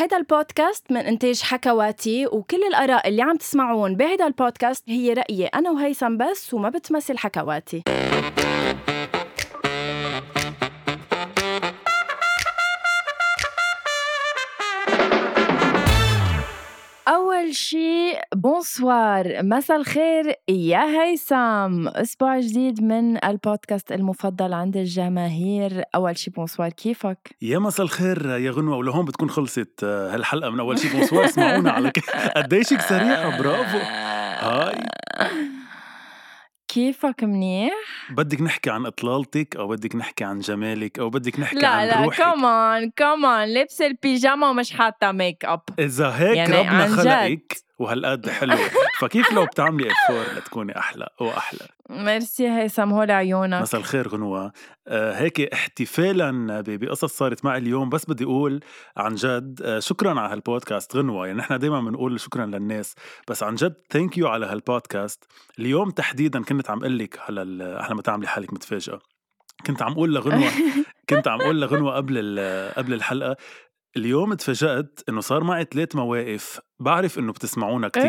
هيدا البودكاست من إنتاج حكواتي وكل الآراء اللي عم تسمعون بهيدا البودكاست هي رأيي أنا وهيثم بس وما بتمثل حكواتي. أول شي bonsoir مساء الخير. يا هيثم. أسبوع جديد من البودكاست المفضل عند الجماهير. أول شي bonsoir كيفك؟ يا مساء الخير يا غنوة. ولهون بتكون خلصت آه، هالحلقة من أول شي بونسوار اسمعونا على قديشك سريعة برافو. هاي. كيفك منيح؟ بدك نحكي عن إطلالتك أو بدك نحكي عن جمالك أو بدك نحكي لا عن لا روحك؟ كمان كمان لبس البيجاما ومش حاطة ميك اب إذا هيك يعني ربنا. خلقك وهالقد حلوة. فكيف لو بتعملي افور لتكوني أحلى وأحلى؟ ميرسي هيثم هول عيونك. مساء الخير غنوة. آه هيك احتفالا بقصص صارت معي اليوم. بس بدي أقول عن جد آه شكرا على هالبودكاست غنوة. يعني نحن دايما بنقول شكرا للناس. بس عن جد ثانك يو على هالبودكاست. اليوم تحديدا كنت عم أقول لك على أحلى ما تعملي حالك متفاجئة. كنت عم أقول لغنوة كنت عم أقول لغنوة قبل قبل الحلقة اليوم تفاجأت إنه صار معي ثلاث مواقف بعرف إنه بتسمعونا كتير.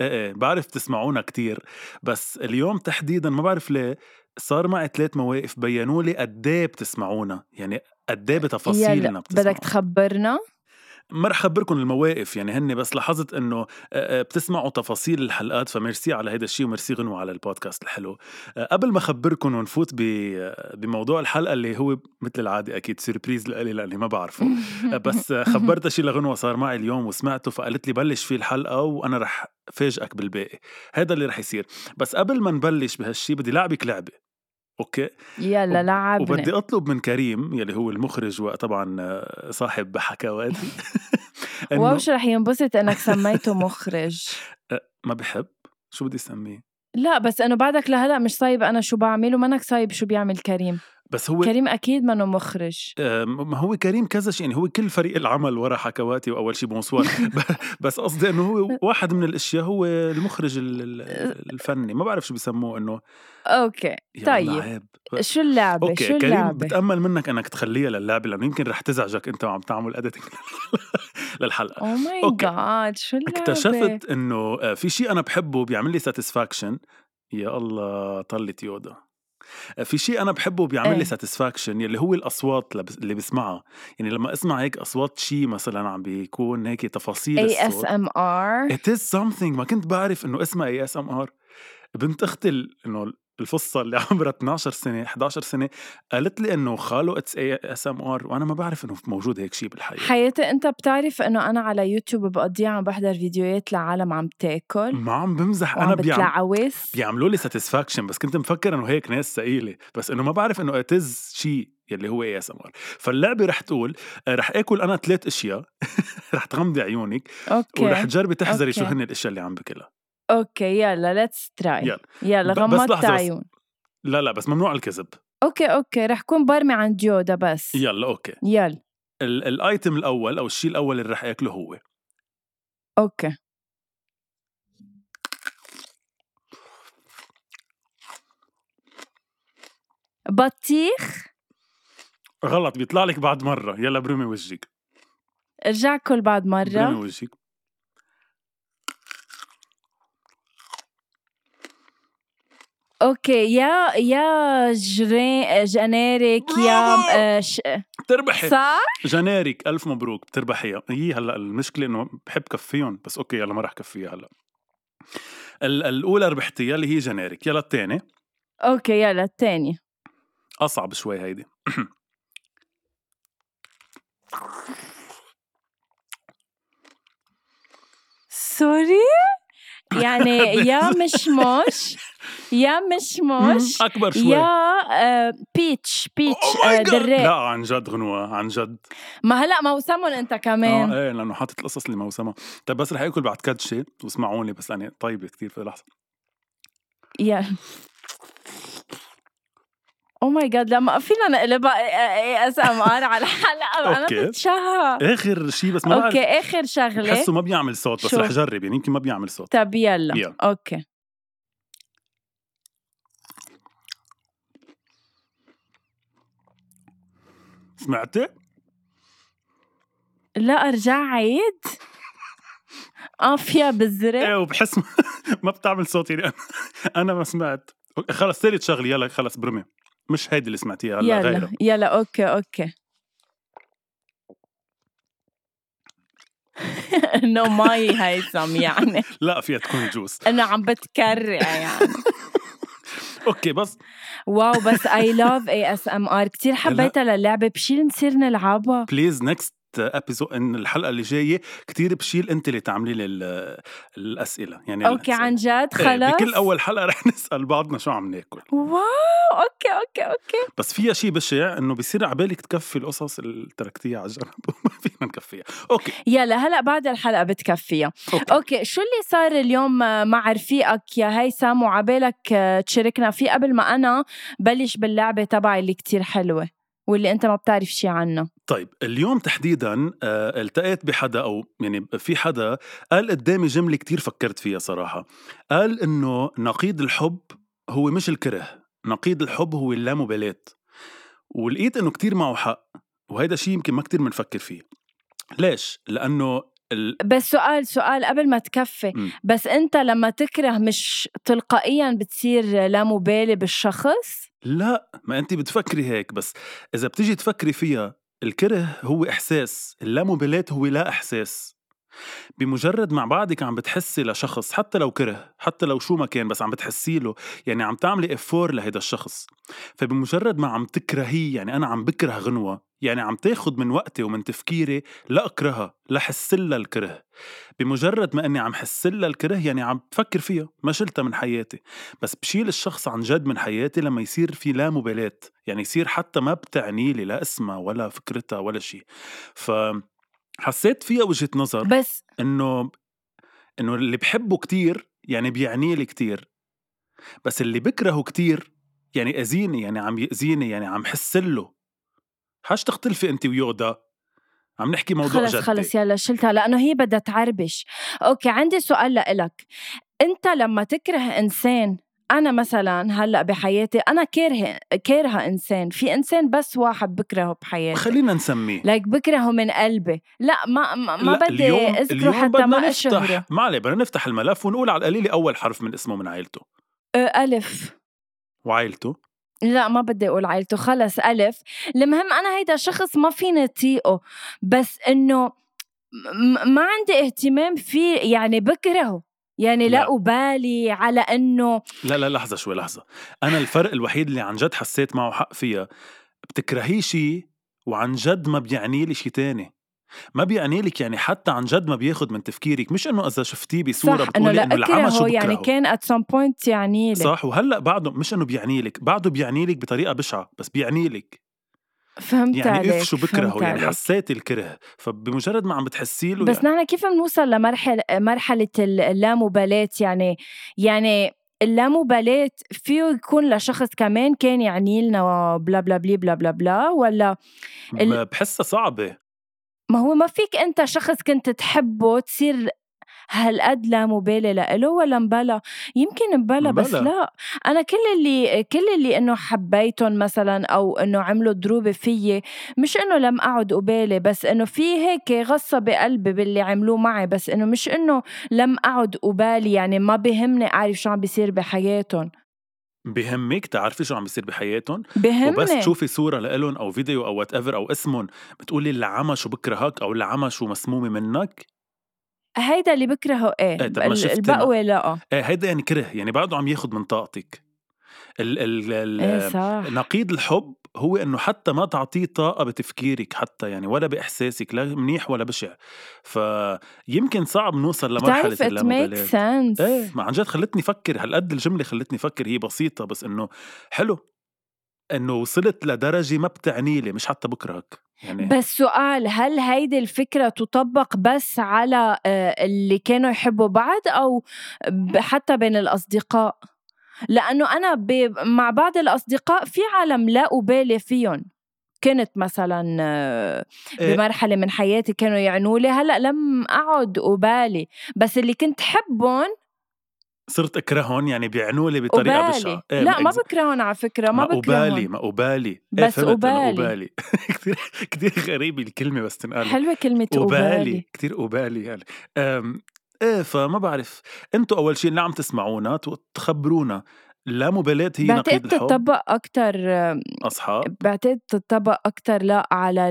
إيه إيه بعرف تسمعونا كتير بس اليوم تحديدا ما بعرف ليه صار معي ثلاث مواقف بينوا لي قد إيه بتسمعونا يعني قد إيه بتفاصيلنا بتسمعونا بدك تخبرنا؟ ما رح خبركم المواقف يعني هن بس لاحظت إنه بتسمعوا تفاصيل الحلقات فميرسي على هيدا الشيء وميرسي غنوة على البودكاست الحلو. قبل ما اخبركم ونفوت بموضوع الحلقة اللي هو مثل العادة أكيد surprise لإلي لأني ما بعرفه. بس خبرتها شيء لغنوة صار معي اليوم وسمعته فقالت لي بلش فيه الحلقة وأنا رح فاجئك بالباقي. هذا اللي رح يصير. بس قبل ما نبلش بهالشيء بدي لعبك لعبة. okay. يلا لعبنا. وبدي أطلب من كريم يلي هو المخرج وطبعا آه، صاحب حكواتي wow شو رح ينبسط إنك سميته مخرج. ما بحب. شو بدي أسميه؟ لا بس إنه بعدك لهلا مش صايب أنا شو بعمل ومنك صايب شو بيعمل كريم. بس هو كريم أكيد منه مخرج. آه، ما هو كريم كذا شيء يعني هو كل فريق العمل ورا حكواتي وأول شيء bonsoir بس قصدي إنه هو واحد من الأشياء هو المخرج ال- ال- الفني. ما بعرف شو بيسموه إنه. أوكي طيب. عيب شو اللعبة؟ أوكي شو كريم اللعبة؟ بتأمل منك إنك تخليها للعبة لأنه يمكن رح تزعجك أنت وعم تعمل editing للحلقة. oh my أوكي. God شو اللعبة؟ اكتشفت إنه آه، في شيء أنا بحبه بيعمل لي satisfaction يا الله طلت يودا آه، في شيء أنا بحبه بيعمل إيه. لي satisfaction يلي هو الأصوات اللي بس- اللي بسمعها. يعني لما أسمع هيك أصوات شيء مثلا عم بيكون هيك تفاصيل اي اس ام ار it is something. ما كنت بعرف إنه اسمها ASMR بنت أختي إنه القصة اللي عمرها 12 سنة 11 سنة قالت لي إنه خاله it's ASMR وأنا ما بعرف إنه موجود هيك شيء بالحقيقة حياتي أنت بتعرف إنه أنا على يوتيوب بقضيها عم بحضر فيديوهات لعالم عم تاكل. ما عم بمزح أنا بيعم بتلعوس بيعملوا لي satisfaction بس كنت مفكر إنه هيك ناس ثقيلة بس إنه ما بعرف إنه it's شيء يلي هو ASMR فاللعبة رح تقول رح آكل أنا ثلاث أشياء رح تغمضي عيونك أوكي ورح تجربي تحذري شو أوكي. هن الأشياء اللي عم باكلها أوكي يلا let's try يلا. غمضت. عيون. لا لا بس ممنوع الكذب. أوكي أوكي رح كون برمي عن جودا بس. يلا أوكي. يلا. ال- ال item الأول أو الشيء الأول اللي رح اكله هو. أوكي. بطيخ. غلط بيطلع لك بعد مرة. يلا برمي وجهك. ارجع كل بعد برمي مرة وجهك. أوكي يا يا جري جناريك يا آه، ش... بتربحي. صح؟ جنارك ألف مبروك بتربحيها هي هلأ المشكلة إنه بحب كفيهم بس أوكي يلا ما رح كفيها هلأ. ال- الأولى ربحتيها اللي هي جنارك يلا الثانية أوكي يلا الثاني أصعب شوي هيدي. sorry؟ يعني يا مشمش يا مشمش أكبر شوي. يا peach peach. دراك لا عن جد غنوة عن جد. ما هلا موسمهم أنت كمان. آه إيه لأنه حاطط القصص اللي موسمها طيب بس رح اكل بعد كدشه واسمعوني بس لاني طيبة كثير في لحظة. يا. oh my God لما فينا نقلبها ASMR على حلقه أنا. بتشهق آخر شيء بس ما بعرف. أوكي آخر شغلة. بحسه ما بيعمل صوت بس؟ رح جرب يعني يمكن ما بيعمل صوت. طب يلا. يلا. أوكي. سمعتي؟ لا أرجع عيد. قافية بالزرق إيه وبحس ما بتعمل صوت يعني أنا ما سمعت. خلص ثالث شغلة يلا خلص برمي. مش هيدي اللي سمعتيها هلا يلا غيرها يلا أوكي أوكي. انه مي هيثم يعني. لا فيها تكون جوس انه عم بتكرع يعني. أوكي بس. wow بس I love ASMR كثير حبيتها للعبة. بشيل نصير نلعبها please next episode إن الحلقة اللي جاية كتير بشيل أنت اللي تعملي لي ال- الأسئلة يعني أوكي الأسئلة. عن جد؟ إيه، خلص بكل أول حلقة رح نسأل بعضنا شو عم ناكل. wow! أوكي أوكي أوكي. بس فيها شيء بشع إنه بصير عبالك تكفي القصص اللي تركتيها على جنب وما فينا نكفيها. أوكي. يلا هلأ بعد الحلقة بتكفيها. أوكي. أوكي شو اللي صار اليوم مع رفيقك يا هيثم وعبالك تشاركنا فيه قبل ما أنا بلش باللعبة تبعي اللي كتير حلوة واللي أنت ما بتعرف شي عنها. طيب اليوم تحديدا آه، التقيت بحدا أو يعني في حدا قال قدامي جملة كتير فكرت فيها صراحة. قال إنه نقيض الحب هو مش الكره نقيض الحب هو اللامبالاة. ولقيت إنه كتير معه حق وهيدا شيء يمكن ما كتير بنفكر فيه. ليش؟ لأنه ال... بس سؤال سؤال قبل ما تكفي. مم. بس أنت لما تكره مش تلقائيا بتصير لا مبالي بالشخص؟ لا ما انت بتفكري هيك بس إذا بتيجي تفكري فيها الكره هو إحساس اللامبالاة هو لا إحساس. بمجرد مع بعضك عم بتحسي لشخص حتى لو كره حتى لو شو ما كان بس عم بتحسي له يعني عم تعملي افور لهيدا الشخص. فبمجرد ما عم تكرهيه يعني أنا عم بكره غنوة يعني عم تاخد من وقتي ومن تفكيري لا أكرهها لا حسلها الكره. بمجرد ما إني عم حسلها الكره يعني عم بفكر فيها ما شلتها من حياتي. بس بشيل الشخص عن جد من حياتي لما يصير في لا مبالاة يعني يصير حتى ما بتعني لي لا اسمها ولا فكرتها ولا شيء ف حسيت فيها وجهة نظر بس. إنه إنه اللي بحبه كتير يعني بيعني لي كتير. بس اللي بكرهه كتير يعني أذيني يعني عم يأذيني يعني عم حسله حاج تختلفي انت ويودا. عم نحكي موضوع خلص جدي. خلص يلا شلتها لأنه هي بدها تعربش. أوكي عندي سؤال لإلك. أنت لما تكره إنسان أنا مثلا هلأ بحياتي أنا كارهه كارهة إنسان في إنسان بس واحد بكرهه بحياتي. خلينا نسميه. like بكرهه من قلبي. لا ما ما, ما لا، بدي أذكره حتى بدنا ما نفتح اشهره ما عليه بدنا نفتح الملف ونقول على القليله أول حرف من اسمه من عائلته. ألف. وعائلته؟ لا ما بدي أقول عائلته خلص ألف. المهم أنا هيدا شخص ما فيني أطيقه بس إنه ما عندي اهتمام فيه يعني بكرهه. يعني لا, لا. أبالي على إنه لا لا لحظة شوي لحظة. أنا الفرق الوحيد اللي عن جد حسيت معه حق فيها بتكرهيه شيء وعن جد ما بيعني لي شيء تاني. ما بيعني لك يعني حتى عن جد ما بياخد من تفكيرك. مش إنه إذا شفتيه بصورة بتقولي إنه العمى شو يعني بكرهه. كان at some point يعني لي صح وهلأ بعده مش إنه بيعني لك بعده بيعني لك بطريقة بشعة بس بيعني لك. فهمت يعني عليك اف شو بكرهه؟ يعني عليك. حسيت الكره فبمجرد ما عم بتحسي له بس يعني نحن كيف بنوصل لمرحلة مرحلة اللامبالاة؟ يعني يعني اللامبالاة فيه يكون لشخص كمان كان يعني لنا بلا بلا بلي بلا بلا بلا ولا ال- بحسها صعبة. ما هو ما فيك أنت شخص كنت تحبه تصير هالقد لا مبالي لإله ولا مبلا. يمكن مبلا بس. لا. أنا كل اللي كل اللي إنه حبيتهم مثلا أو إنه عملوا ضروبه فيي مش إنه لم أقعد ابالي بس إنه في هيك غصة بقلبي باللي عملوه معي بس إنه مش إنه لم أقعد ابالي يعني ما بهمني أعرف شو عم بيصير بحياتهم. بهمك تعرفي شو عم بيصير بحياتهم؟ بهمني. وبس تشوفي صورة لإلهم أو فيديو أو whatever أو اسمهم. بتقولي العمى شو بكرهك أو العمى شو مسمومة منك؟ هيدا اللي بكرهه إيه, إيه، طب ما شفتنا. البقوة لا. إيه هيدا يعني كره يعني بعده عم ياخد من طاقتك. ال ال ال إيه صح. نقيض الحب هو إنه حتى ما تعطيه طاقة بتفكيرك حتى يعني ولا بإحساسك لا منيح ولا بشع. فيمكن صعب نوصل لمرحلة اللامبالاة. إيه ما عن جد خلتني أفكر هالقد الجملة خلتني أفكر هي بسيطة بس إنه حلو. إنه وصلت لدرجة ما بتعني لي مش حتى بكرهك. يعني بس سؤال هل هيدي الفكرة تطبق بس على آه، اللي كانوا يحبوا بعض أو حتى بين الأصدقاء؟ لأنه أنا ب- مع بعض الأصدقاء في عالم لا أبالي فيهم. كنت مثلا آه، إيه. بمرحلة من حياتي كانوا يعنوا لي هلأ لم أعد أبالي. بس اللي كنت حبهم صرت أكرههم يعني بيعنوا لي بطريقة أبالي بشعة. إيه لا ما بكرهن على فكرة ما أبالي بكرهن ما أبالي إيه بس إنه أبالي. أبالي كتير كتير غريبة الكلمة بس تنقال حلوة كلمة أبالي أبالي كتير أبالي يعني. إيه فما بعرف. أنتوا أول شيء اللي عم تسمعونا تخبرونا. لا مبالاة هي بعتقد نقيض الحب. تطبق أكتر أصحاب. بعتقد تطبق أكتر لا على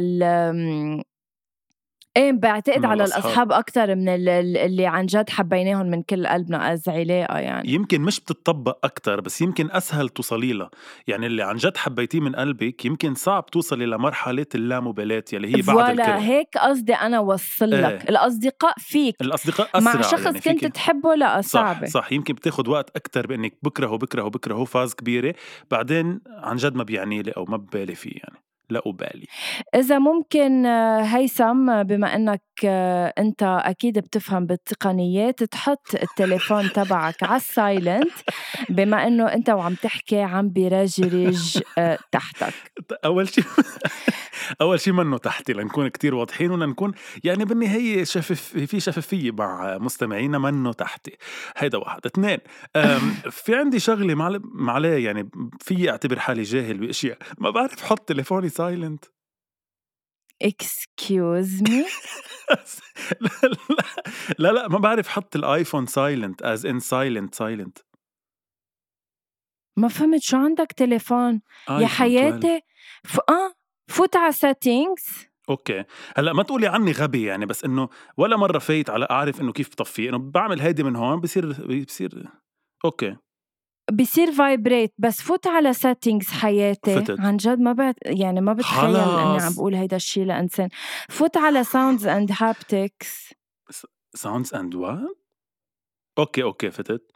إيه بعتقد على. الأصحاب. أكتر من ال- ال- اللي عن جد حبيناهم من كل قلبنا از علاقة يعني. يمكن مش بتطبق أكثر بس يمكن أسهل توصلي لها. يعني اللي عن جد حبيتيه من قلبك يمكن صعب توصلي لمرحلة اللامبالاة يلي هي بعد الكره هيك قصدي أنا وصل لك. إيه. الأصدقاء فيك. الأصدقاء أسرع مع شخص يعني كنت تحبه لا صح صعبة. صح. يمكن بتاخد وقت أكثر بإنك بكرهه بكرهه بكرهه فاز كبيرة. بعدين عن جد ما بيعني لي أو ما ببالي فيه يعني. لا أبالي. إذا ممكن آه، هيثم آه، بما إنك آه، أنت أكيد بتفهم بالتقنيات تحط التليفون تبعك على السايلنت بما إنه أنت وعم تحكي عم برجرج تحتك. أول شيء أول شيء منه تحتي لنكون كتير واضحين ولنكون يعني بالنهاية شفف في شفافية مع مستمعينا منه تحتي. هيدا واحد. اثنين في عندي شغلة معل- معليه يعني في أعتبر حالي جاهل بأشياء. ما بعرف حط تليفوني silent excuse me? لا, لا ما بعرف حط الآيفون silent as in silent silent ما فهمت شو عندك تليفون؟ يا حياتي ف... آه فوت على settings. أوكي. هلأ ما تقولي عني غبي يعني بس إنه ولا مرة فايت على أعرف إنه كيف بطفيه إنه بعمل هيدي من هون بصير بصير أوكي. بصير vibrate بس فوت على settings حياتي. فتت. عن جد ما بعت يعني ما بتخيل إني. عم بقول هيدا الشيء لإنسان. فوت على sounds and haptics. sounds and what أوكي أوكي فتت.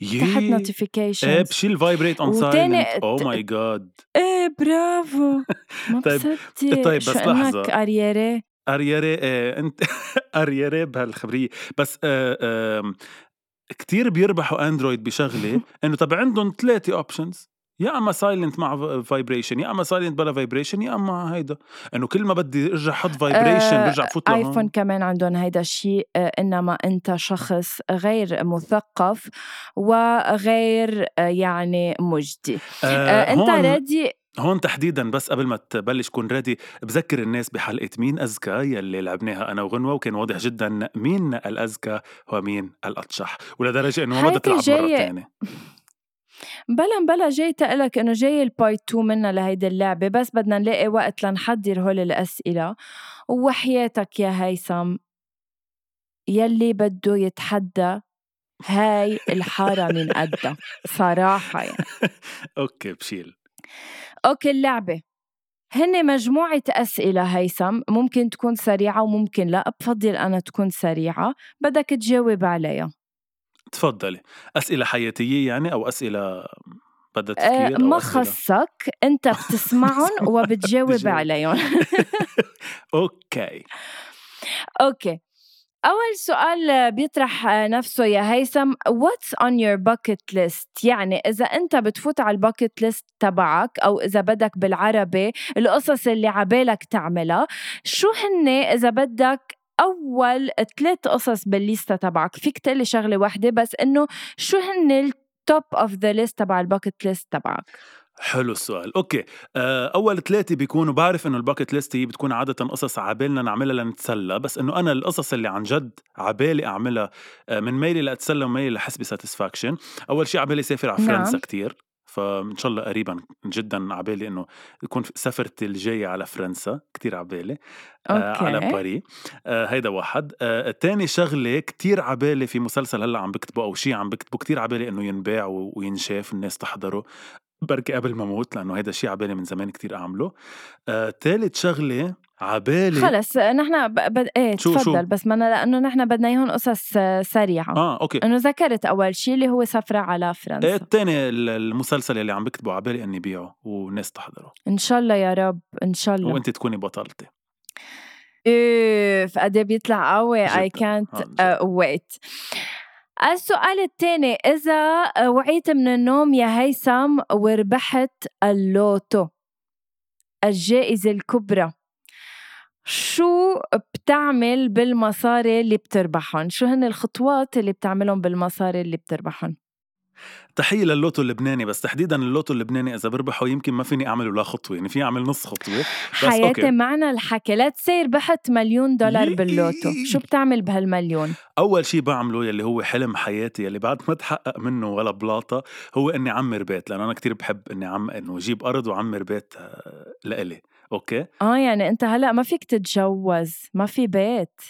تحت يي إيه بشيل vibrate on silent oh my God إيه برافو. ما طيب- بصدق. طيب، بس لحظة. اريري اريري آه أنت اريري بهالخبرية. بس آه آه كتير بيربحوا اندرويد بشغلة إنه طب عندهم ثلاثة options يا أما silent مع vibration يا أما silent بلا vibration يا أما هيدا. إنه كل ما بدي أرجع أحط vibration آه، برجع فوت ايفون كمان عندهم هيدا الشيء آه، إنما أنت شخص غير مثقف وغير آه، يعني مجدي. آه أنت ريدي هون تحديدا بس قبل ما تبلش كون ready بذكر الناس بحلقة مين اذكى يلي لعبناها أنا وغنوة وكان واضح جدا مين الاذكى ومين الأطشح. ولدرجة إنه ما بدها تلعب مرة ثانية بلا بلا جاي تقلك إنه جاي ال part 2 منا لهيدي اللعبة بس بدنا نلاقي وقت لنحضر هول الأسئلة. وحياتك يا هيثم يلي بده يتحدى هاي الحارة من قدها صراحة يعني. okay بشيل. okay اللعبة. هن مجموعة أسئلة هيثم ممكن تكون سريعة وممكن لا بفضل أنا تكون سريعة. بدك تجاوب عليها. تفضلي. أسئلة حياتية يعني أو أسئلة بدها أه تفكير ما أو أسئلة؟ خصك أنت بتسمعهم وبتجاوب. عليهم. أوكي. أوكي. أول سؤال بيطرح نفسه يا هيثم what's on your bucket list يعني إذا أنت بتفوت على ال bucket list تبعك أو إذا بدك بالعربي القصص اللي عبالك تعملها شو هن إذا بدك أول ثلاث قصص بال list تبعك؟ فيك تقلي شغلة واحدة بس إنه شو هن ال top of the list تبع ال bucket list تبعك؟ حلو السؤال. okay. آه، أول ثلاثة بيكونوا بعرف إنه ال bucket list هي بتكون عادة قصص عبالنا نعملها لنتسلى بس إنه أنا القصص اللي عن جد عبالي أعملها آه، من ميلي لأتسلى وميلي لحس ب satisfaction أول شيء عبالي سافر على نعم. فرنسا كتير فإن شاء الله قريبا جدا عبالي إنه يكون سفرتي الجاية على فرنسا كتير عبالي آه على okay. باري آه هيدا واحد. آه تاني شغلة كتير عبالي في مسلسل هلأ عم بكتبه أو شيء عم بكتبه كتير عبالي إنه ينباع وينشاف الناس تحضره. بركي قبل ما أموت لأنه هيدا الشيء عبالي من زمان كتير أعمله. آه تالت شغلة عبالي خلص نحن ب... ب... إيه شو- شو؟ تفضل بس ما لأنه نحن بدنا إياهم قصص آه، سريعة. آه okay. إنه ذكرت أول شيء اللي هو سفرة على إيه فرنسا التاني ال- المسلسل اللي عم بكتبه عبالي إني بيعه والناس تحضره. إن شاء الله يا رب إن شاء الله. وأنت تكوني بطلتي. اوف قد إيه بيطلع قوي. اي. كانت. wait السؤال الثاني إذا وعيت من النوم يا هيثم وربحت اللوتو الجائزة الكبرى شو بتعمل بالمصاري اللي بتربحهم؟ شو هن الخطوات اللي بتعملهم بالمصاري اللي بتربحهم؟ تحية للوتو اللبناني بس تحديدا اللوتو اللبناني إذا بربحه يمكن ما فيني اعمل ولا خطوة يعني فيني أعمل نص خطوة. بس حياتي okay. معنا الحكي لا تصير بحت مليون دولار باللوتو. شو بتعمل بهالمليون؟ أول شيء بعمله يلي هو حلم حياتي يلي بعد ما تحقق منه ولا بلاطة هو إني عمر بيت لأن أنا كتير بحب إني عم إنه أجيب أرض وعمر بيت آه، لإلي. okay؟ آه يعني أنت هلأ ما فيك تتجوز ما في بيت.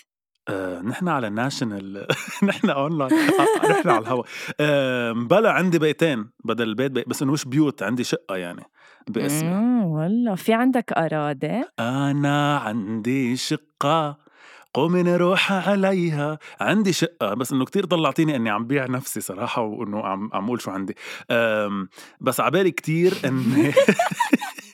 آه، نحن على ال national نحن اونلاين آه، نحن على الهواء آه، بلا عندي بيتين بدل البيت بي... بس إنه مش بيوت عندي شقة يعني باسمي. والله. في عندك أراضي؟ أنا عندي شقة. قومي نروح عليها. عندي شقة بس إنه كتير طلعتيني إني عم بيع نفسي صراحة وإنه عم عم أقول شو عندي. بس عبالي كتير إني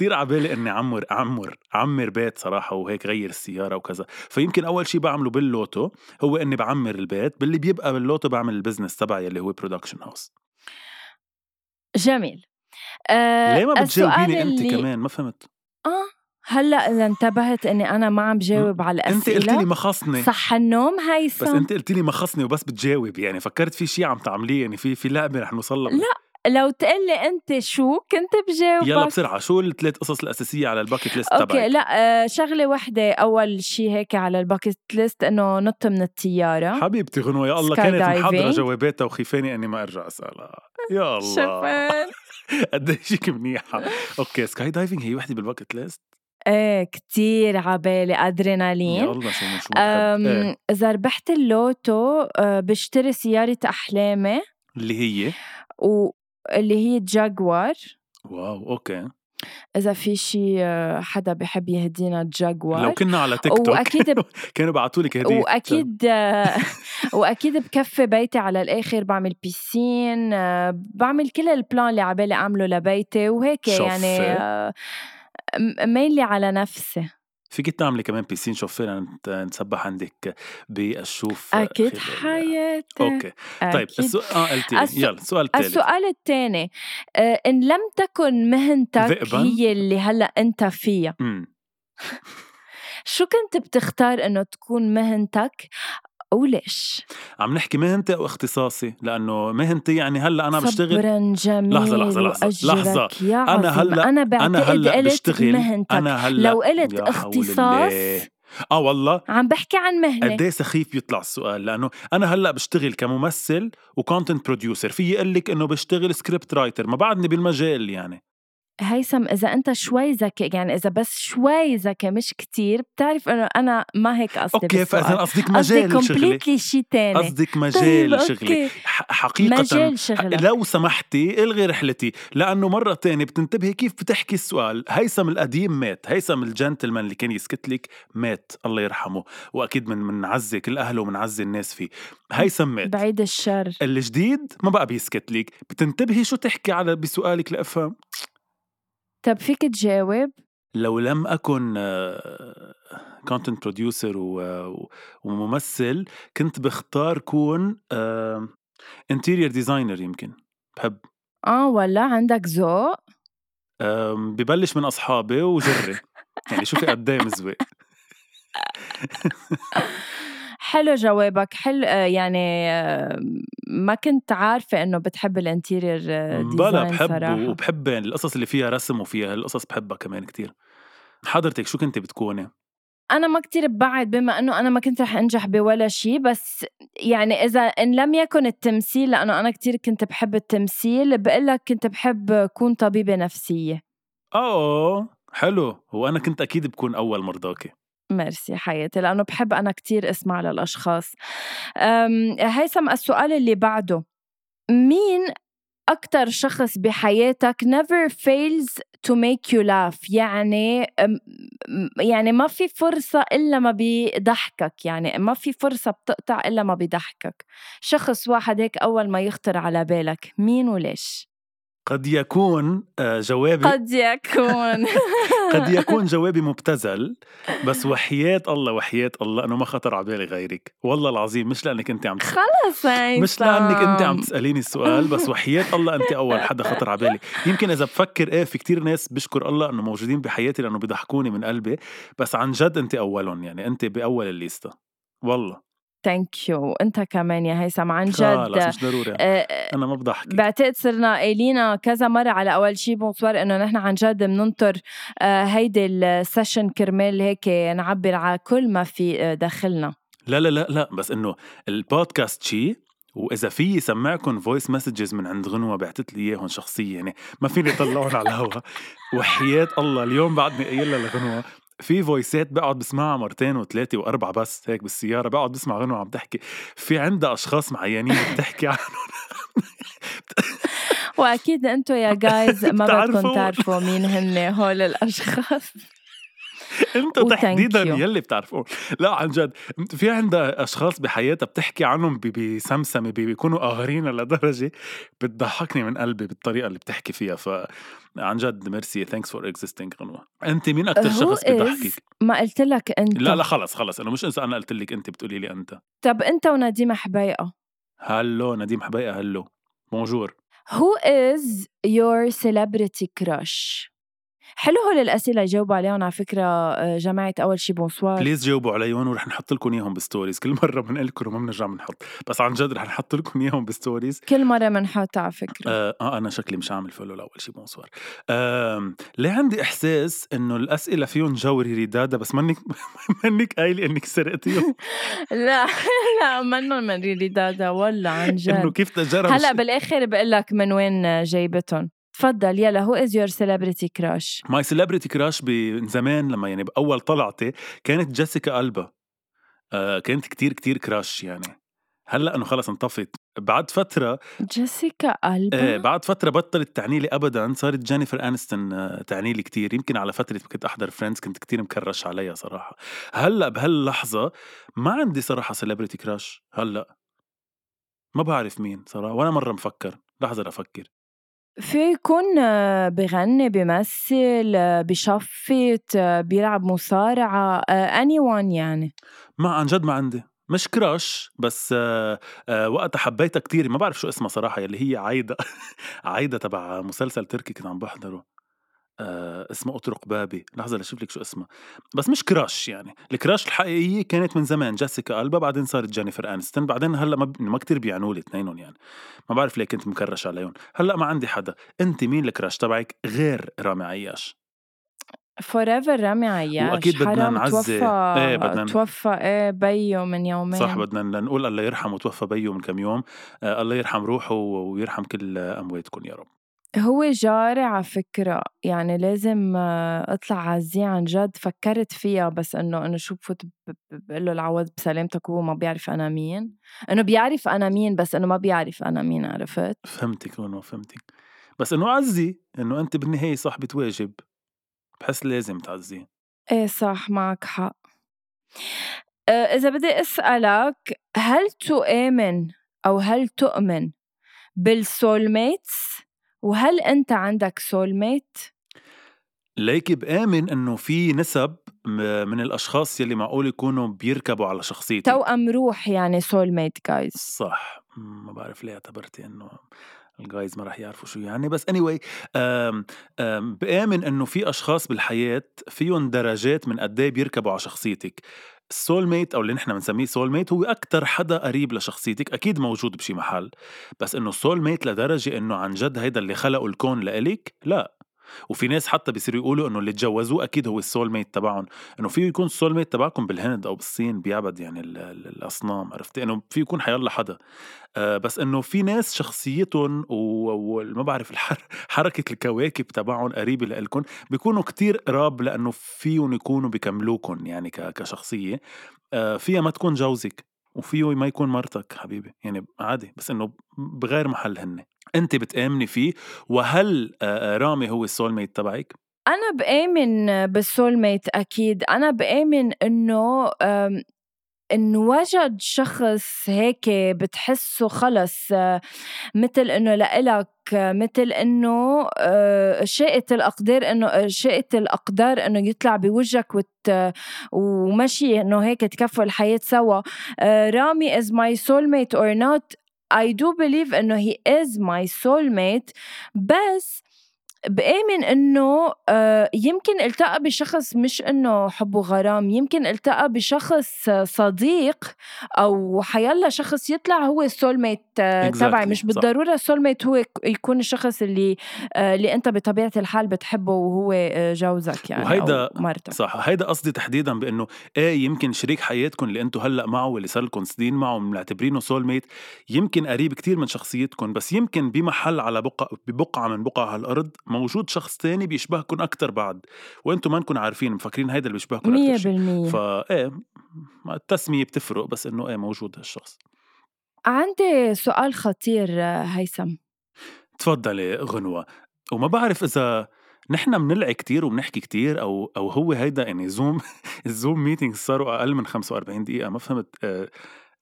كتير عبالي إني عمر عمر عمر بيت صراحة وهيك غير السيارة وكذا. فيمكن أول شيء بعمله باللوتو هو إني بعمر البيت باللي بيبقى باللوتو بعمل ال business تبعي اللي هو production house جميل. آه ليه ما بتجاوبيني انت اللي... كمان؟ ما فهمت. آه هلأ إذا انتبهت إني أنا ما عم جاوب على الاسئله انت قلت لي ما خصني صح النوم هيثم بس انت قلت لي ما خصني وبس بتجاوب يعني فكرت في شيء عم تعمليه يعني في في لعبة رح نوصل لأ لو تقول لي أنت شو كنت بجاوبك يلا بسرعة شو الثلاث قصص الأساسية على ال bucket list تبعك؟ okay لا آه شغلة وحدة أول شيء هيك على ال bucket list إنه نط من الطياره حبيبتي غنوة يا الله كانت محضرة جواباتها وخيفاني إني ما أرجع أسألها. يا الله. شفان قد إيش منيحة. okay skydiving هي وحدة بالباكت ليست إيه كتير عبالي أدرينالين. يلا شو شو. اذا ربحت اللوتو آه، بشتري سيارة أحلامي. اللي هي؟ و اللي هي جاكوار wow okay. إذا في شي حدا بحب يهدينا جاكوار لو كنا على تيك توك وأكيد ب... كانوا بعثوا لك هدية وأكيد وأكيد بكفي بيتي على الآخر بعمل piscine بعمل كل ال plan اللي عبالي أعمله لبيتي وهيك يعني ميلي على نفسي. فيك تعملي كمان piscine شوفير نسبح عندك بالشوف أكيد حياتي okay. طيب السؤال آه قلتي السو... يلا السؤال الثالث السؤال الثاني آه إن لم تكن مهنتك دائما هي اللي هلأ أنت فيها. شو كنت بتختار إنه تكون مهنتك؟ وليش؟ عم نحكي مهنتي أو اختصاصي؟ لأنه مهنتي يعني هلأ أنا بشتغل صبرا جميل لحظة لحظة لحظة لحظة. يا أنا هلا أنا بعتقد أنا هلا بشتغل. مهنتك. أنا هلا لو قلت اختصاص آه والله. عم بحكي عن مهنة. قد إيه سخيف بيطلع السؤال؟ لأنه أنا هلأ بشتغل كممثل و content producer في يقول لك إنه بشتغل script writer ما بعدني بالمجال يعني. هيثم إذا أنت شوي ذكي يعني إذا بس شوي ذكي مش كتير بتعرف إنه أنا ما هيك قصدي okay فإذا قصدك مجال شغلي. قصدي شيء تاني. قصدك مجال طيب شغلي. حقيقة مجال شغلك. لو سمحتي إلغي رحلتي لأنه مرة تانية بتنتبهي كيف بتحكي السؤال. هيثم القديم مات هيثم الجنتلمان اللي كان يسكت لك مات الله يرحمه. وأكيد من منعزي كل أهله ومنعزي الناس فيه. هيثم مات. بعيد الشر. الجديد ما بقى بيسكت لك بتنتبهي شو تحكي على بسؤالك لأفهم؟ طب فيك تجاوب؟ لو لم أكن content producer وممثل كنت بختار كون interior designer يمكن بحب آه ولا عندك ذوق؟ ببلش من أصحابي وجري يعني شوفي قد إيه مزوق حلو جوابك حلو آه، يعني آه، ما كنت عارفة إنه بتحب ال interior design بلا بحب. وبحب يعني القصص اللي فيها رسم وفيها القصص بحبها كمان كتير حضرتك شو كنت بتكوني؟ أنا ما كتير ببعد بما إنه أنا ما كنت رح أنجح بولا شيء بس يعني إذا إن لم يكن التمثيل لأنه أنا كتير كنت بحب التمثيل بقول لك كنت بحب أكون طبيبة نفسية أوه حلو وأنا كنت أكيد بكون أول مرضاكي ميرسي حياتي لأنه بحب أنا كتير أسمع للأشخاص. هيثم السؤال اللي بعده. مين أكتر شخص بحياتك never fails to make you laugh يعني يعني ما في فرصة إلا ما بيضحكك يعني ما في فرصة بتقطع إلا ما بيضحكك. شخص واحد هيك أول ما يخطر على بالك مين وليش؟ قد يكون آه، جوابي قد يكون. قد يكون جوابي مبتذل بس وحياة الله وحياة الله أنه ما خطر على بالي غيرك. والله العظيم مش لأنك أنت عم. خلص مش لأنك أنت عم تسأليني السؤال بس وحياة الله أنت أول حدا خطر على بالي. يمكن إذا بفكر إيه في كتير ناس بشكر الله أنه موجودين بحياتي لأنه بيضحكوني من قلبي بس عن جد أنت أولهم يعني أنت بأول الليستة. والله. thank you انت كمان يا هيثم عن خلص جد. مش ضروري. آه، أنا ما بضحك بعتقد صرنا قايلين كذا مرة على أول شي bonsoir إنه نحن عن جد بننطر آه، هيدي ال session كرمال هيك نعبر على كل ما في آه، داخلنا. لا لا لا لا بس إنه البودكاست شي وإذا في سمعكم voice messages من عند غنوة بعتت لي اياهم شخصية يعني ما فيني اطلعهم على الهوا. وحياة الله اليوم بعدني قايل لها لغنوة. في فويسات بقعد بسمعها مرتين وثلاثة وأربعة بس هيك بالسيارة بقعد بسمع غنوة عم تحكي. في عندها أشخاص معينين بتحكي عنهم. وأكيد أنتم يا جايز ما بدكم. تعرفوا مين هن هول الأشخاص. و thank تحديدا. يلي بتعرفون لا عن جد في عندها أشخاص بحياتها بتحكي عنهم بسمسمة بي- بيكونوا قاهرين لدرجة بتضحكني من قلبي بالطريقة اللي بتحكي فيها. فعن جد merci thanks for existing غنوة. أنت مين أكثر شخص بضحكك ما قلت لك أنت. لا لا خلص خلص. أنا مش اذا أنا قلت لك أنت بتقولي لي أنت. طب أنت ونديم حبيقة hello نديم حبيقه hello. bonjour Who is your celebrity crush؟ حلو هول الأسئلة يجاوبوا عليهم على فكرة. آه، جماعة أول شي bonsoir please جاوبوا عليهم ورح نحط لكم إياهم ب stories. كل مرة بنقول لكم وما بنرجع بنحط. بس عن جد رح نحط لكم إياهم ب stories. كل مرة بنحط على فكرة. آه, آه أنا شكلي مش عامل follow لأول شي bonsoir آه ليه عندي إحساس إنه الأسئلة فيهم جوري ردادة بس منك منك قايلة إنك سرقتيهم؟ لا لا منهم من ريدي دادا والله عن إنه جد. كيف تجرب هلأ بالآخر بقول لك من وين جايبتهم؟ تفضل يلا who is your celebrity crush my celebrity crush من زمان لما يعني بأول طلعتي كانت جيسيكا ألبا. آه كانت كتير كتير crush يعني. هلأ إنه خلص انطفت. بعد فترة جيسيكا ألبا؟ إيه بعد فترة بطلت تعني لي ابدا. صارت جينيفر انستون آه، تعني لي كثير يمكن على فترة كنت أحضر فريندز كنت كتير مكرش عليها صراحة. هلأ بهاللحظة ما عندي صراحة celebrity crush هلأ. ما بعرف مين صراحة ولا مرة مفكر. لحظة لافكر في يكون آه، بغني بيمثل آه، بشفت آه، بيلعب مصارعة اني وان يعني. ما عن جد ما عندي. مش كراش بس وقتها حبيتها كتير. ما بعرف شو اسمها صراحة يلي هي عايدة. عايدة تبع مسلسل تركي كنت عم بحضره. آه اسمه أطرق بابي. لحظة لشوف لك شو اسمها بس مش كراش يعني. الكراش الحقيقية كانت من زمان. جيسيكا ألبا بعدين صارت جينيفر أنستون بعدين هلأ ما, ب... ما كتير بيعنوا لي اثنينهم يعني. ما بعرف ليه كنت مكرش عليهم هلأ ما عندي حدا. أنت مين ال crush تبعك غير رامي عياش؟ forever رامي عياش. وأكيد بدنا نعزي- توفى إيه، بدنا توفى إيه بيو من يومين. صح بدنا نقول الله يرحمه توفى بيو من كم يوم. آه الله يرحم روحه ويرحم كل أمواتكم يا رب. هو جاري على فكرة يعني لازم أطلع عزيه عن جد فكرت فيها بس إنه إنه شو بفوت بقول له العوض بسلامتك وهو ما بيعرف أنا مين. إنه بيعرف أنا مين بس إنه ما بيعرف أنا مين عرفت؟ فهمتك وين فهمتك. بس إنه عزي إنه أنت بالنهاية صاحبة واجب بحس لازم تعزيه إيه صح معك حق. آه، إذا بدي أسألك هل تؤمن أو هل تؤمن بالسولميتس وهل أنت عندك سولميت ليكي بآمن إنه في نسب من الأشخاص يلي معقول يكونوا بيركبوا على شخصيتي. توأم روح يعني soulmate جايز صح. ما بعرف ليه اعتبرتي إنه الجايز ما راح يعرفوا شو يعني. بس anyway أم أم بآمن إنه في أشخاص بالحياة فيهم درجات من قد إيه بيركبوا على شخصيتك. ال soulmate أو اللي نحن بنسميه soulmate هو أكثر حدا قريب لشخصيتك أكيد موجود بشي محل. بس إنه soulmate لدرجة إنه عن جد هيدا اللي خلقوا الكون لإلك؟ لا. وفي ناس حتى بيصيروا يقولوا إنه اللي تجوزوه أكيد هو السول ميت تبعهم إنه فيه يكون السول ميت تبعكم بالهند أو بالصين بيعبد يعني ال- ال- الأصنام عرفتي إنه في يكون حيلا حدا. آه بس إنه في ناس شخصيتهم وما بعرف حركة الكواكب تبعهم قريبة لإلكم بيكونوا كتير قراب لإنه فيهم يكونوا بيكملوكم يعني كشخصية. آه فيها ما تكون جوزك. وفيه ما يكون مرتك حبيبي يعني عادي بس إنه بغير محل هن انت بتآمني فيه وهل رامي هو السول ميت تبعك؟ أنا بآمن بالسولميت أكيد. أنا بآمن إنه أم، انوجد شخص هيك بتحسه خلص مثل إنه لإلك مثل إنه شاءت الأقدار إنه شاءت الأقدار إنه يطلع بوجهك وت ومشي إنه هيك تكفوا الحياة سوا. رامي is my soulmate or not I do believe إنه he is my soulmate بس بآمن إنه آه، يمكن التقى بشخص مش إنه حب وغرام يمكن التقى بشخص صديق أو حيلا شخص يطلع هو ال soulmate آه، تبعي. مش بالضرورة ال soulmate هو يكون الشخص اللي آه، اللي أنت بطبيعة الحال بتحبه وهو جوزك يعني وهيدا أو مرتك. صح هيدا قصدي تحديدا بإنه إيه يمكن شريك حياتكم اللي أنتم هلأ معه واللي صار لكم سنين معه معتبرينه سول ميت يمكن قريب كتير من شخصيتكم بس يمكن بمحل على بقعة ببقعة من بقع هالأرض موجود شخص تاني بيشبهكم أكتر بعد وأنتم ما نكون عارفين مفكرين هيدا اللي بيشبهكم مية بالمية. فإيه التسمية بتفرق بس إنه إيه موجود هالشخص. عندي سؤال خطير هيثم. تفضلي غنوة. وما بعرف إذا نحن بنلعي كتير وبنحكي كتير أو أو هو هيدا يعني زوم الزوم meeting صاروا أقل من 45 دقيقة ما فهمت آه،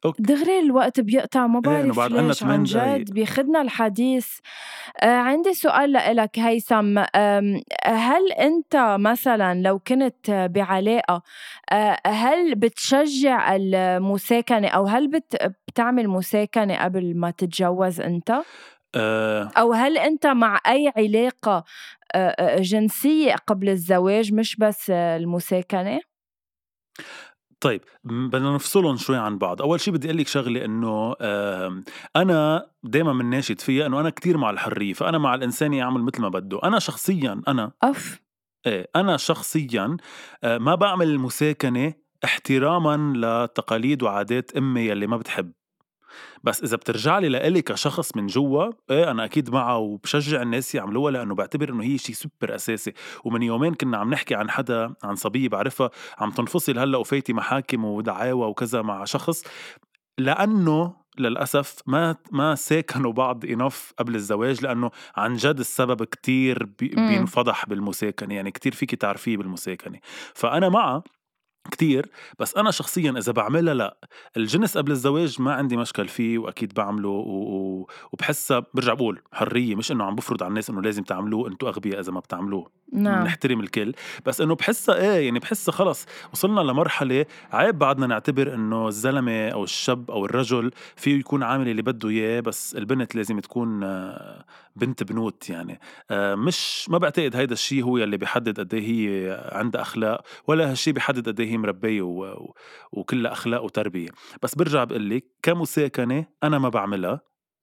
okay. دغري الوقت بيقطع ما إيه، بعرف بعد ليش عن جد بياخدنا الحديث آه عندي سؤال لإلك هيثم هل أنت مثلا لو كنت بعلاقة آه هل بتشجع المساكنة أو هل بت بتعمل مساكنة قبل ما تتجوز أنت؟ أه أو هل أنت مع أي علاقة آه، آه، جنسية قبل الزواج مش بس المساكنة؟ طيب بدنا نفصلهم شوي عن بعض. أول شيء بدي أقول لك شغلة إنه أنا دائما من ناشد فيها إنه أنا كتير مع الحرية فأنا مع الإنسان يعمل مثل ما بده. أنا شخصيا أنا اف إيه أنا شخصيا آه، ما بعمل المساكنة احتراما لتقاليد وعادات أمي يلي ما بتحب. بس إذا بترجع لي لإلي كشخص من جوا إيه أنا أكيد معها وبشجع الناس يعملوها لأنه بعتبر إنه هي شيء سوبر أساسي. ومن يومين كنا عم نحكي عن حدا عن صبية بعرفها عم تنفصل هلأ وفايتي محاكم ودعاوى وكذا مع شخص. لأنه للأسف ما ما ساكنوا بعض انف قبل الزواج لأنه عن جد السبب كتير بينفضح بالمساكنة يعني كتير فيك تعرفيه بالمساكنة. فأنا معها كتير بس أنا شخصيا إذا بعملها لأ الجنس قبل الزواج ما عندي مشكل فيه وأكيد بعمله و... و... وبحسها برجع بقول حرية مش إنه عم بفرض على الناس إنه لازم تعملوه أنتوا أغبياء إذا ما بتعملوه. نعم. نحترم الكل بس إنه بحسها إيه يعني بحسها خلص وصلنا لمرحلة عيب بعدنا نعتبر إنه الزلمة أو الشاب أو الرجل فيه يكون عامل اللي بده إياه بس البنت لازم تكون بنت بنوت يعني. آه، مش ما بعتقد هيدا الشيء هو يلي بيحدد قد إيه هي عندها أخلاق ولا هالشيء بيحدد قد إيه هي مربية و... وكلها أخلاق وتربية. بس برجع بقول لك كمساكنة أنا ما بعملها.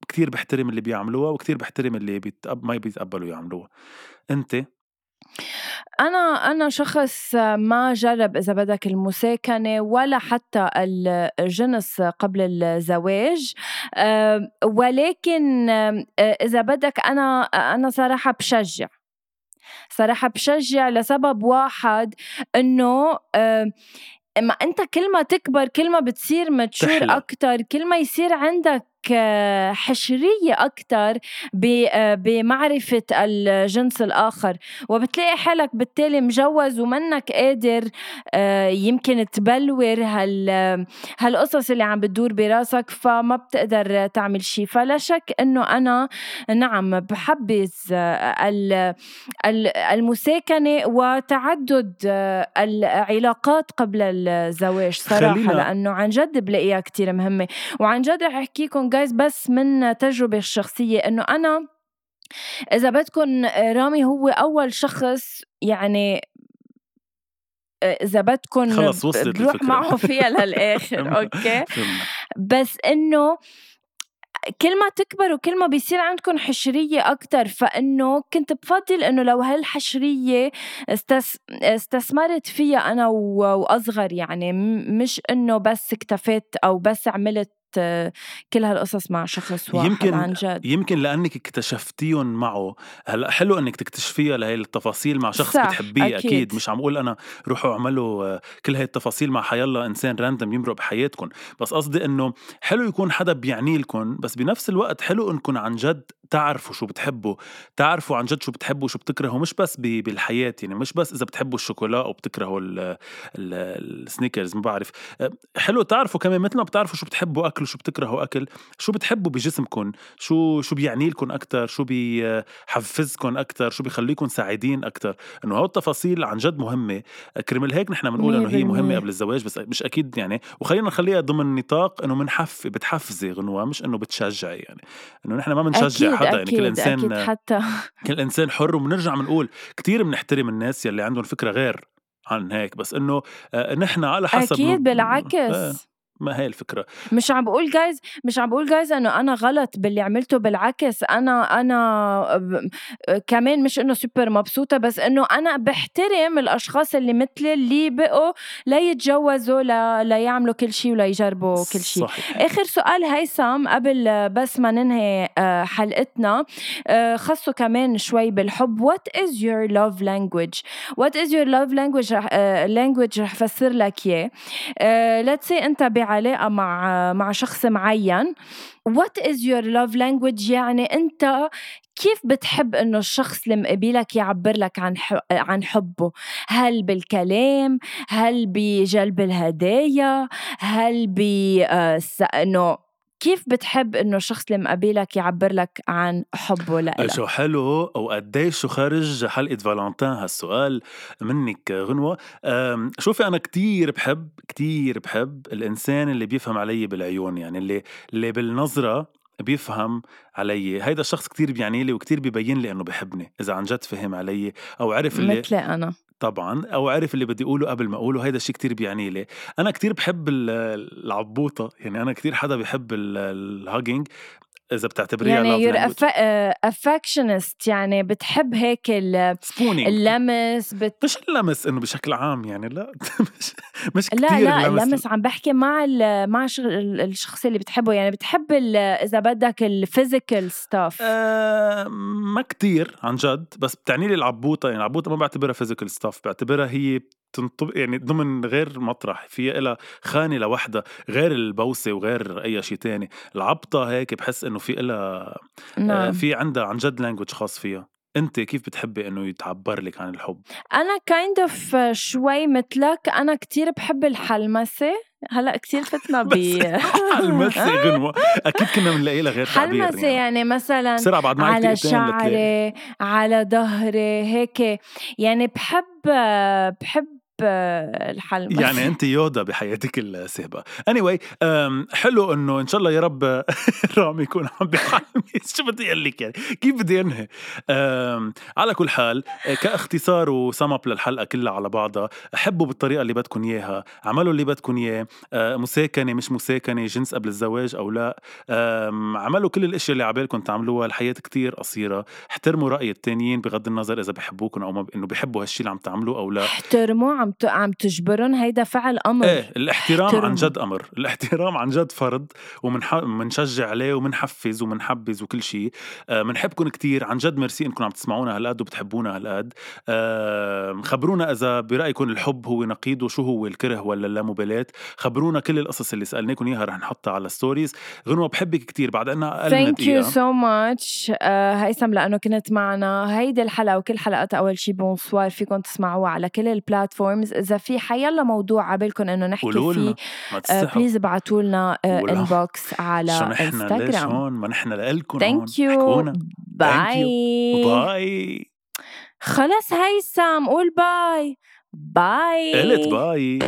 كتير بحترم اللي بيعملوها وكتير بحترم اللي بيتقب... ما بيتقبلوا يعملوها. أنت؟ أنا أنا شخص ما جرب إذا بدك المساكنة ولا حتى الجنس قبل الزواج ولكن إذا بدك أنا أنا صراحة بشجع. صراحة بشجع لسبب واحد إنه ما أنت كل ما تكبر كل ما بتصير متشور أكثر كل ما يصير عندك حشرية أكثر بمعرفة الجنس الآخر وبتلاقي حالك بالتالي مجوز ومنك قادر آه، يمكن تبلور هال هالقصص اللي عم بتدور براسك فما بتقدر تعمل شيء فلا شك إنه أنا نعم بحبذ المساكنة وتعدد العلاقات قبل الزواج صراحة لأنه عن جد بلاقيها كتير مهمة. وعن جد رح أحكيكم جايز بس من تجربة الشخصية إنه أنا إذا بدكم رامي هو أول شخص يعني إذا بدكم خلص وصلت بروح معه فيها للآخر أوكي؟ بس إنه كل ما تكبروا كل ما بيصير عندكم حشرية أكتر فإنه كنت بفضل إنه لو هالحشرية استس... استثمرت فيها أنا و... وأصغر يعني مش إنه بس اكتفيت أو بس عملت كل هالقصص مع شخص واحد يمكن عن جد. يمكن لأنك اكتشفتيهم معه. هلأ حلو إنك تكتشفيها لهي التفاصيل مع شخص صح، بتحبيه أكيد. أكيد. مش عم أقول أنا روحوا اعملوا كل هاي التفاصيل مع حيالله إنسان random يمرق بحياتكم بس قصدي إنه حلو يكون حدا بيعني لكم بس بنفس الوقت حلو انكم عن جد تعرفوا شو بتحبوا. تعرفوا عن جد شو بتحبوا وشو بتكرهوا مش بس ب- بالحياة يعني مش بس إذا بتحبوا الشوكولا أو بتكرهوا ال- ال- السنيكرز ما بعرف. آه، حلو تعرفوا كمان مثل ما بتعرفوا شو بتحبوا اكل وشو بتكرهوا أكل؟ شو بتحبوا بجسمكم شو شو بيعني لكم أكثر شو بيحفزكم أكثر شو بيخليكم سعيدين أكثر إنه هول التفاصيل عن جد مهمة. كرمال هيك نحن بنقول إنه هي مهمة. قبل الزواج بس مش أكيد يعني. وخلينا نخليها ضمن نطاق إنه منحف بتحفزي غنوة مش إنه بتشجعي يعني. إنه نحن ما بنشجع حدا يعني كل أكيد أكيد انسان حتى. كل إنسان حر. وبنرجع بنقول كثير بنحترم الناس يلي عندهم فكرة غير عن هيك. بس إنه آه، نحن على حسب أكيد آه، بالعكس. ما هي الفكرة؟ مش عم بقول جايز مش عم بقول جايز إنه أنا غلط باللي عملته بالعكس أنا أنا ب- كمان مش إنه سوبر مبسوطة بس إنه أنا بحترم الأشخاص اللي مثلي اللي بقوا ليتجوزوا لا ليعملوا كل شيء وليجربوا كل شيء صحيح. آخر سؤال هيثم قبل بس ما ننهي آه، حلقتنا آه، خصوا كمان شوي بالحب. What is your love language? What is your love language رح آه، language رح فسر لك إياه. آه، let's say أنت بعلاقه مع مع شخص معين. What is your love language يعني أنت كيف بتحب إنه الشخص اللي مقابلك يعبر لك عن عن حبه؟ هل بالكلام؟ هل بجلب الهدايا؟ هل ب آه، إنه كيف بتحب إنه الشخص اللي مقابلك يعبر لك عن حبه لإلك؟ شو حلو وقديش شو خارج حلقة فالنتين هالسؤال منك غنوة. أم، شوفي أنا كتير بحب كتير بحب الإنسان اللي بيفهم علي بالعيون يعني اللي اللي بالنظرة بيفهم علي. هيدا الشخص كتير بيعني لي وكتير بيبين لي إنه بحبني إذا عن جد فهم علي أو عرف اللي مثلي أنا. طبعا أو عارف اللي بدي أقوله قبل ما أقوله هيدا الشيء كتير بيعني لي. أنا كتير بحب ال- العبوطة يعني أنا كتير حدا بحب الهاجينج إذا بتعتبريها يعني language. affa- آه، يعني بتحب هيك ال- spooning اللمس بت... مش اللمس إنه بشكل عام يعني لا. مش مش كتير لا لا اللمس. اللمس عم بحكي مع ال مع الشخص اللي بتحبه. يعني بتحب ال- إذا بدك ال physical stuff آه ما كتير عن جد بس بتعني لي العبوطة. يعني العبوطة ما بعتبرها physical stuff بعتبرها هي تنطبق يعني ضمن غير مطرح فيها إلها خانة لوحدها غير البوسة وغير أي شيء تاني. العبطة هيك بحس إنه في إلها آه نعم. في عندها عن جد language خاص فيها. أنت كيف بتحبي إنه يتعبر لك عن الحب؟ أنا kind of شوي مثلك أنا كتير بحب الحلمسة. هلأ كتير فتنا ب حلمسة غنوة. أكيد كنا بنلاقي لها غير تعبير حلمسة يعني. يعني مثلا بعد على. شعري على ظهري هيك. يعني بحب بحب الحلمسه يعني أنت يودا بحياتك السابقة. Anyway حلو إنه إن شاء الله يا رب رامي يكون عم بيحمس شو بدي أقول لك يعني؟ كيف بدي أنهي؟ على كل حال كاختصار وسم أب للحلقة كلها على بعضها حبوا بالطريقة اللي بدكم إياها اعملوا اللي بدكم إياه أه، مساكنة مش مساكنة جنس قبل الزواج أو لا. عملوا كل الأشياء اللي عبالكم تعملوها الحياة كتير قصيرة. احترموا رأي التانيين بغض النظر إذا بحبوكم أو ما إنه بحبوا هالشيء اللي عم تعملوه أو لا. احترموا عم. عم تجبرن هيدا فعل أمر إيه الاحترام احترموا. عن جد أمر. الاحترام عن جد فرض ومنشجع عليه ومنحفز ومنحبز وكل شيء. بنحبكم كتير. عن جد ميرسي انكم عم تسمعونا هالقد وبتحبونا هالقد. آه، خبرونا إذا برايكم الحب هو نقيض وشو هو الكره ولا اللامبالاة. خبرونا كل القصص اللي سالناكم إياها رح نحطها على ال stories غنوة بحبك كتير بعد إنها أقل thank you so much هيثم لأنه كنت معنا. هيدي الحلقة وكل حلقات أول شي bonsoir فيكم تسمعوها على كل ال platforms إذا في حيلا موضوع عبالكم إنه نحكي فيه. تستحوا please ابعتوا لنا inbox على شو نحن ليش هون؟ ما نحن هون. thank you bye bye خلص هيثم قول bye باي قلت باي